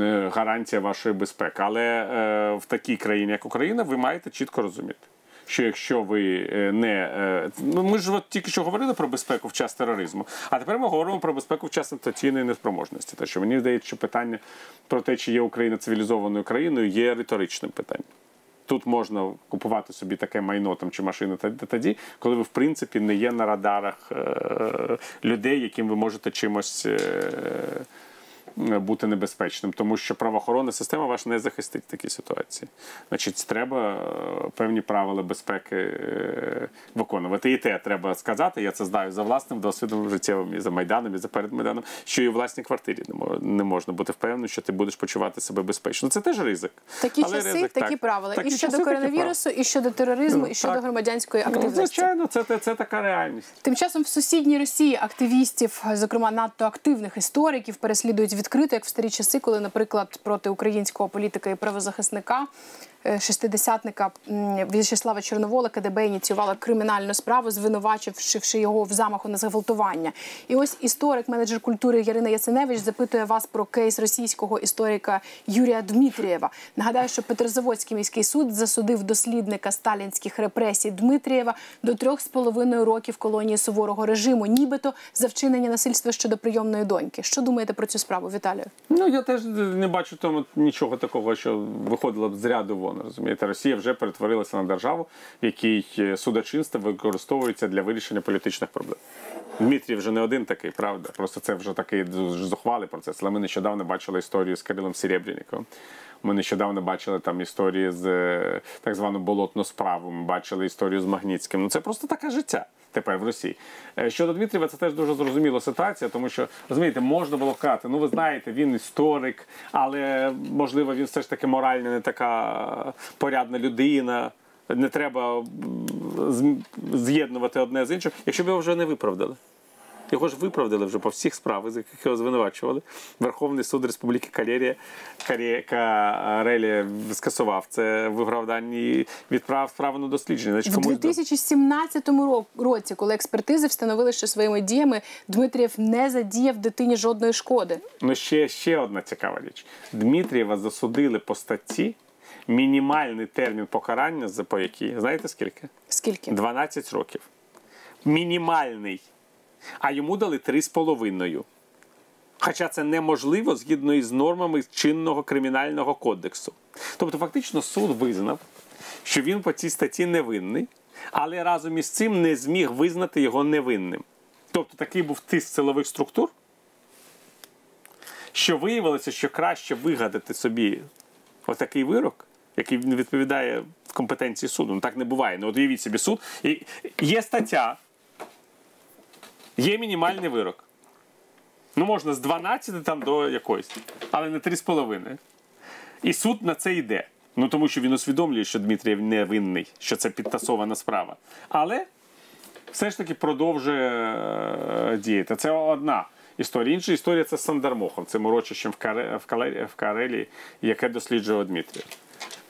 е, гарантія вашої безпеки. Але е, в такій країні, як Україна, ви маєте чітко розуміти. Що якщо ви е, не е, ну ми ж от тільки що говорили про безпеку в час тероризму, а тепер ми говоримо про безпеку в час інтуційної неспроможності. Те, що мені здається, що питання про те, чи є Україна цивілізованою країною, є риторичним питанням. Тут можна купувати собі таке майно там чи машину тоді, коли ви в принципі не є на радарах е, людей, яким ви можете чимось е, бути небезпечним, тому що правоохоронна система вас не захистить в такій ситуації. Значить, треба е, певні правила безпеки е, виконувати. І те треба сказати. Я це знаю за власним досвідом життєвим і за майданом, і за перед майданом, що і у власній квартирі не мо- не можна бути впевненим, що ти будеш почувати себе безпечно. Це теж ризик. Такі Але часи, ризик, такі так. правила. Такі і щодо часи, коронавірусу, і щодо тероризму, Ну, і щодо так. громадянської Ну, активності. звичайно, це, це, це така реальність. Тим часом в сусідній Росії активістів, зокрема надто активних істориків, переслідують відкрито, як в старі часи, коли, наприклад, проти українського політика і правозахисника. Е, Шестидесятника В'ячеслава Чорновола КДБ ініціювала кримінальну справу, звинувачивши його в замаху на зґвалтування. І ось історик, менеджер культури Ярина Яценевич запитує вас про кейс російського історика Юрія Дмитрієва. Нагадаю, що Петрозаводський міський суд засудив дослідника сталінських репресій Дмитрієва до трьох з половиною років колонії суворого режиму, нібито за вчинення насильства щодо прийомної доньки. Що думаєте про цю справу, Віталію? Ну я теж не бачу тому нічого такого, що виходило б з ряду вон. Розумієте, Росія вже перетворилася на державу, в якій е, судочинство використовується для вирішення політичних проблем. Дмитрій вже не один такий, правда. Просто це вже такий зухвалий процес. Але ми нещодавно бачили історію з Кирилом Серебряніковим. Ми нещодавно бачили там історії з е, так звану болотну справу. Ми бачили історію з Магнітським. Ну це просто таке життя тепер в Росії. Е, Щодо Дмитрієва, це теж дуже зрозуміла ситуація, тому що розумієте, можна було казати, ну ви знаєте, він історик, але можливо він все ж таки морально не така порядна людина. Не треба з'єднувати одне з іншим, якщо б його вже не виправдали. Його ж виправдали вже по всіх справах, з яких його звинувачували. Верховний суд Республіки Калерія Карелія скасував це в виправданні відправ справу на дослідження. Значить, В 2017 ро- році, коли експертизи встановили, що своїми діями Дмитрієв не задіяв дитині жодної шкоди. Ну, ще, ще одна цікава річ. Дмитрієва засудили по статті, Мінімальний термін покарання за по якій, знаєте скільки? Скільки? 12 років. Мінімальний. А йому дали 3,5. Хоча це неможливо згідно із нормами чинного кримінального кодексу. Тобто, фактично, суд визнав, що він по цій статті невинний, але разом із цим не зміг визнати його невинним. Тобто такий був тиск силових структур, що виявилося, що краще вигадати собі отакий вирок, який не відповідає компетенції суду. Ну так не буває. Ну, от уявіть собі суд. І є стаття, є мінімальний вирок. Ну, можна з 12 там до якоїсь, але не 3,5. І суд на це йде. Ну тому що він усвідомлює, що Дмитрієв не винний, що це підтасована справа. Але все ж таки продовжує е, діяти. Це одна історія. Інша історія це з Сандармохом, цим урочищем в, Каре, в, Кале- в Карелії, яке досліджував Дмитрієв.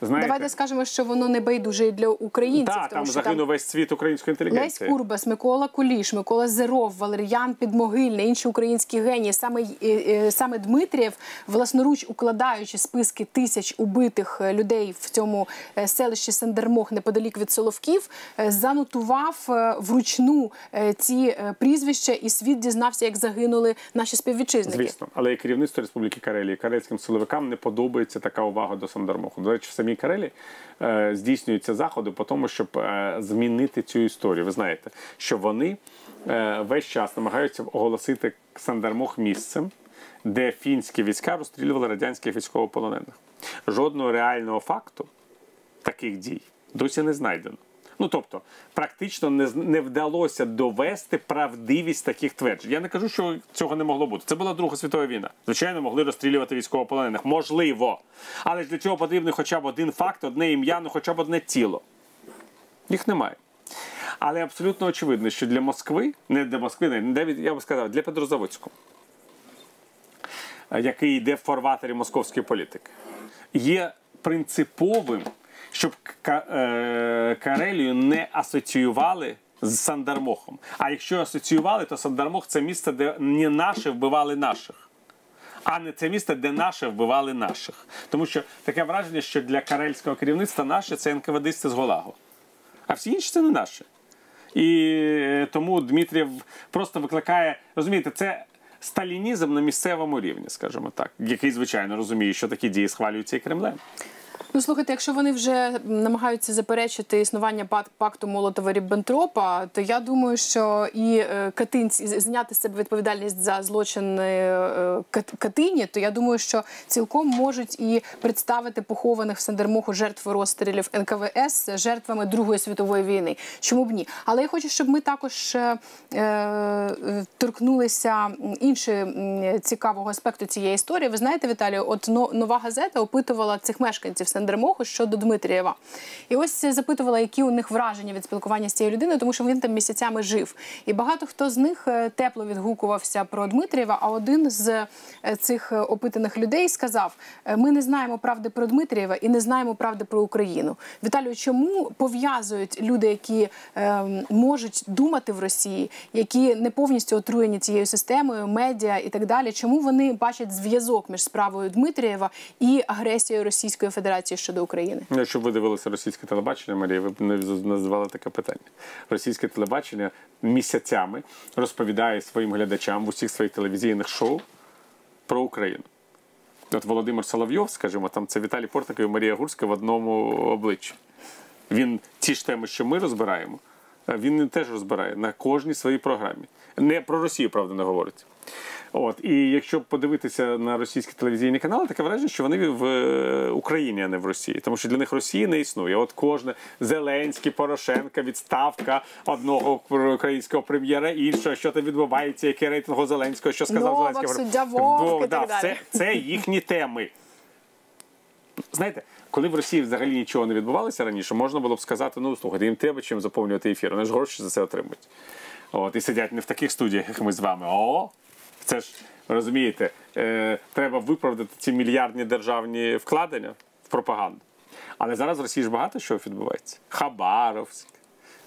Знаєте, Давайте скажемо, що воно не байдуже і для українців, та, тому там загинув там весь світ української Лесь. Курбас, Микола Куліш, Микола Зеров, Валеріян Підмогильний, інші українські генії. Саме е, е, саме Дмитрієв, власноруч укладаючи списки тисяч убитих е, людей в цьому селищі Сандермох неподалік від Соловків, занотував вручну ці прізвища, і світ дізнався, як загинули наші співвітчизники. Звісно, але і керівництво Республіки Карелії, карельським силовикам не подобається така увага до Сандармоху. До речі, в самій Карелії е, здійснюються заходи по тому, щоб е, змінити цю історію. Ви знаєте, що вони е, весь час намагаються оголосити Сандармох місцем, де фінські війська розстрілювали радянських військовополонених. Жодного реального факту таких дій досі не знайдено. Ну тобто, практично не, не вдалося довести правдивість таких тверджень. Я не кажу, що цього не могло бути. Це була Друга світова війна. Звичайно, могли розстрілювати військовополонених. Можливо. Але для цього потрібен хоча б один факт, одне ім'я, ну хоча б одне тіло. Їх немає. Але абсолютно очевидно, що для Москви, не для Москви, не навіть я би сказав, для Петрозаводського, який йде в фарватері московської політики, є принциповим, щоб е, Карелію не асоціювали з Сандармохом. А якщо асоціювали, то Сандармох це місце, де не наші вбивали наших. А не це місце, де наші вбивали наших. Тому що таке враження, що для карельського керівництва наші це НКВДисти з Голагу. А всі інші це не наші. І е, тому Дмитрів просто викликає, розумієте, це сталінізм на місцевому рівні, скажімо так, який, звичайно, розуміє, що такі дії схвалюються і Кремлем. Ну слухайте, якщо вони вже намагаються заперечити існування пак- пакту Молотова Ріббентропа, то я думаю, що і е, катинці зняти з себе відповідальність за злочин е, Кат- Катині, то я думаю, що цілком можуть і представити похованих в Сандермоху жертв розстрілів НКВС жертвами Другої світової війни. Чому б ні? Але я хочу, щоб ми також е, е, торкнулися іншого цікавого аспекту цієї історії. Ви знаєте, Віталію, от нова газета опитувала цих мешканців Сандермоху щодо Дмитрієва. І ось запитувала, які у них враження від спілкування з цією людиною, тому що він там місяцями жив. І багато хто з них е, тепло відгукувався про Дмитрієва. А один з е, цих е, опитаних людей сказав: «Е, Ми не знаємо правди про Дмитрієва і не знаємо правди про Україну. Віталію, чому пов'язують люди, які е, можуть думати в Росії, які не повністю отруєні цією системою, медіа і так далі? Чому вони бачать зв'язок між справою Дмитрієва і агресією Російської Федерації щодо України? Ну, Якщо ви дивилися російське телебачення, Марія, ви б не задавали таке питання. Російське телебачення місяцями розповідає своїм глядачам в усіх своїх телевізійних шоу про Україну. От Володимир Соловйов, скажімо, там це Віталій Портников і Марія Гурська в одному обличчі. Він ті ж теми, що ми розбираємо, він теж розбирає на кожній своїй програмі. Не про Росію, правда, не говорить. От і якщо подивитися на російські телевізійні канали, таке враження, що вони в е, Україні, а не в Росії, тому що для них Росії не існує. От кожне Зеленський, Порошенка, відставка одного українського прем'єра, іншого, що там відбувається, який рейтинг у Зеленського, що сказав Новак, Зеленський. суддя Вовк і да, так далі. Це, це їхні теми. Знаєте, коли в Росії взагалі нічого не відбувалося раніше, можна було б сказати: ну слухайте, їм треба чим заповнювати ефір. Вони ж гроші за це отримують. От, і сидять не в таких студіях, як ми з вами. О, це ж розумієте, е, треба виправдати ці мільярдні державні вкладення в пропаганду. Але зараз в Росії ж багато що відбувається. Хабаровськ,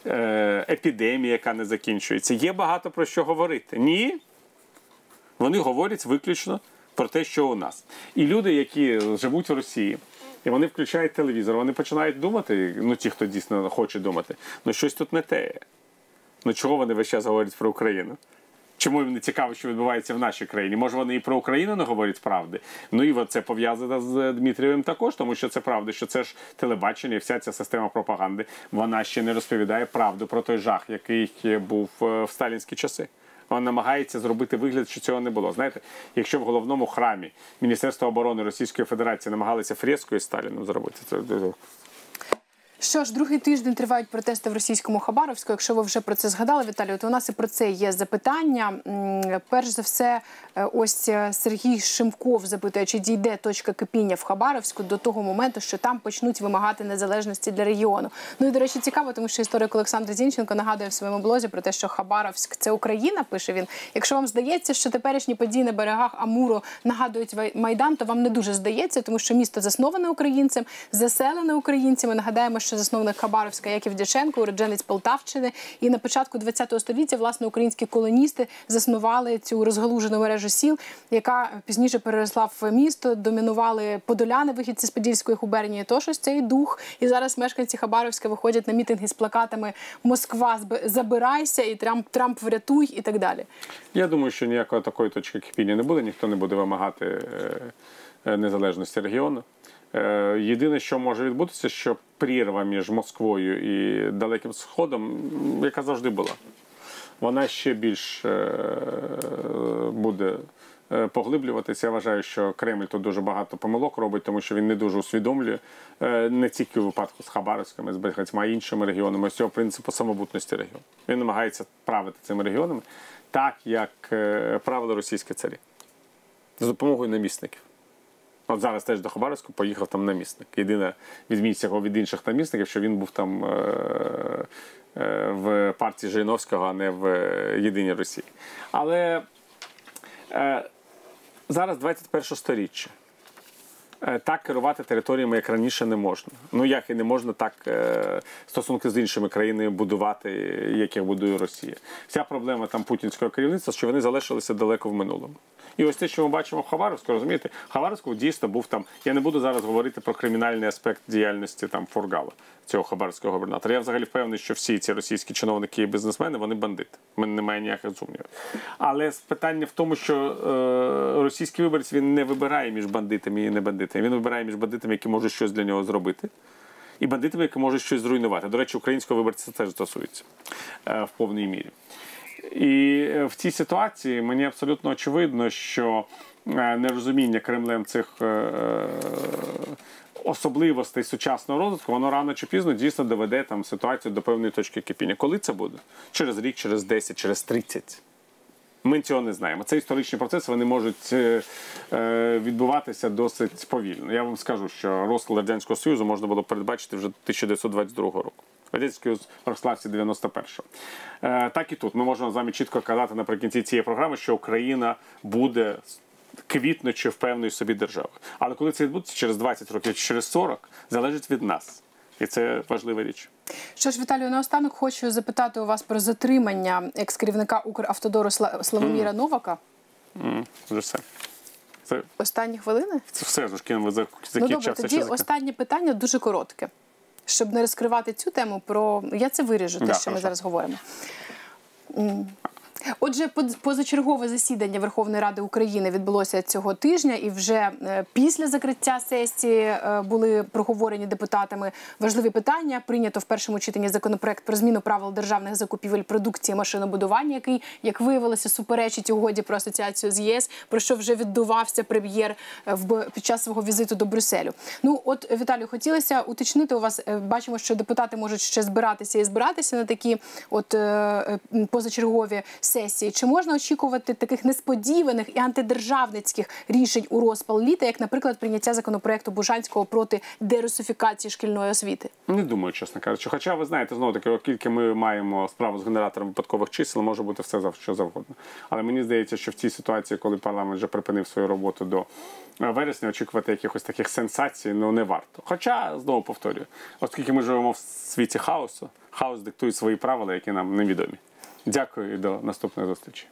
е, епідемія, яка не закінчується. Є багато про що говорити. Ні. Вони говорять виключно про те, що у нас. І люди, які живуть в Росії, І вони включають телевізор, вони починають думати, ну ті, хто дійсно хоче думати, ну щось тут не те. Ну чого вони весь час говорять про Україну? Чому їм не цікаво, що відбувається в нашій країні? Може, вони і про Україну не говорять правди. Ну і це пов'язано з Дмитрієвим також, тому що це правда, що це ж телебачення, і вся ця система пропаганди. Вона ще не розповідає правду про той жах, який був е, в сталінські часи. Вона намагається зробити вигляд, що цього не було. Знаєте, якщо в головному храмі Міністерства оборони Російської Федерації намагалися фрескою Сталіном зробити, це Що ж, другий тиждень тривають протести в російському Хабаровську. Якщо ви вже про це згадали, Віталію, то у нас і про це є запитання. Перш за все, е, ось е, Сергій Шимков запитує, чи дійде точка кипіння в Хабаровську до того моменту, що там почнуть вимагати незалежності для регіону. Ну і до речі, цікаво, тому що історик Олександр Зінченко нагадує в своєму блозі про те, що Хабаровськ це Україна. Пише він. Якщо вам здається, що теперішні події на берегах Амуру нагадують майдан, то вам не дуже здається, тому що місто засноване українцем, заселене українцями. Нагадаємо, що засновник Хабаровська Яків Дяченко, уродженець Полтавщини, і на початку ХХ століття власне українські колоністи заснували цю розгалужену мережу сіл, яка пізніше переросла в місто. Домінували подоляни, вихідці з Подільської губернії. Тож ось цей дух. І зараз мешканці Хабаровська виходять на мітинги з плакатами Москва забирайся і Трамп Трамп врятуй і так далі. Я думаю, що ніякої такої точки кипіння не буде, ніхто не буде вимагати е, е, незалежності регіону. Е, Єдине, що може відбутися, що прірва між Москвою і Далеким Сходом, яка завжди була, вона ще більш е, буде е, поглиблюватися. Я вважаю, що Кремль тут дуже багато помилок робить, тому що він не дуже усвідомлює не тільки у випадку з Хабаровськими, з багатьма іншими регіонами, з цього принципу самобутності регіону. Він намагається правити цими регіонами так, як правили російські царі з допомогою намісників. От зараз теж до Хабаровську поїхав там намісник. Єдина відмінність його від інших намісників, що він був там е, е, в партії Жириновського, а не в е, Єдиній Росії. Але е, зараз 21 сторіччя. Е, Так керувати територіями, як раніше, не можна. Ну як і не можна так е, стосунки з іншими країнами будувати, як їх будує Росія. Вся проблема там путінського керівництва, що вони залишилися далеко в минулому. І ось те, що ми бачимо в Хабаровську, розумієте, Хабаровську дійсно був там. Я не буду зараз говорити про кримінальний аспект діяльності там Фургала, цього хабаровського губернатора. Я взагалі впевнений, що всі ці російські чиновники і бізнесмени вони бандити. У мене немає ніяких сумнівів. Але питання в тому, що е, російський виборець він не вибирає між бандитами і не бандитами. Він вибирає між бандитами, які можуть щось для нього зробити. І бандитами, які можуть щось зруйнувати. До речі, українського виборця це теж стосується е, в повній мірі. І е, в цій ситуації мені абсолютно очевидно, що е, нерозуміння Кремлем цих е, особливостей сучасного розвитку, воно рано чи пізно дійсно доведе там ситуацію до певної точки кипіння. Коли це буде? Через рік, через 10, через 30. Ми цього не знаємо. Це історичні процеси, вони можуть відбуватися досить повільно. Я вам скажу, що розклад Радянського Союзу можна було передбачити вже 1922 року. Радянський Союз розклався 91-го. Е, так і тут ми можемо з вами чітко казати наприкінці цієї програми, що Україна буде квітнучи в певної собі держави. Але коли це відбудеться через 20 років через 40, залежить від нас. І це важлива річ. Що ж, Віталію, наостанок хочу запитати у вас про затримання екс-керівника Укравтодору Сла- Славоміра Новака. М, Вже все. Це, Останні хвилини? це все вже кінь Ну добре, тоді час. останнє питання дуже коротке. Щоб не розкривати цю тему, про я це виріжу, те, Да, що ми зараз говоримо. Отже, поз- позачергове засідання Верховної Ради України відбулося цього тижня, і вже е, після закриття сесії е, були проговорені депутатами важливі питання. Прийнято в першому читанні законопроект про зміну правил державних закупівель продукції машинобудування, який, як виявилося, суперечить угоді про асоціацію з ЄС, про що вже віддувався прем'єр е, під час свого візиту до Брюсселю. Ну от Віталію, хотілося уточнити у вас. Бачимо, що депутати можуть ще збиратися і збиратися на такі от позачергові сесії. Чи можна очікувати таких несподіваних і антидержавницьких рішень у розпал літа, як, наприклад, прийняття законопроекту Бужанського проти дерусифікації шкільної освіти? Не думаю, чесно кажучи. Хоча ви знаєте, знову таки, оскільки ми маємо справу з генератором випадкових чисел, може бути все зав- що завгодно. Але мені здається, що в цій ситуації, коли парламент вже припинив свою роботу до е, вересня, очікувати якихось таких сенсацій ну не варто. Хоча знову повторюю, оскільки ми живемо в світі хаосу, хаос диктує свої правила, які нам невідомі. Дякую і до наступної зустрічі.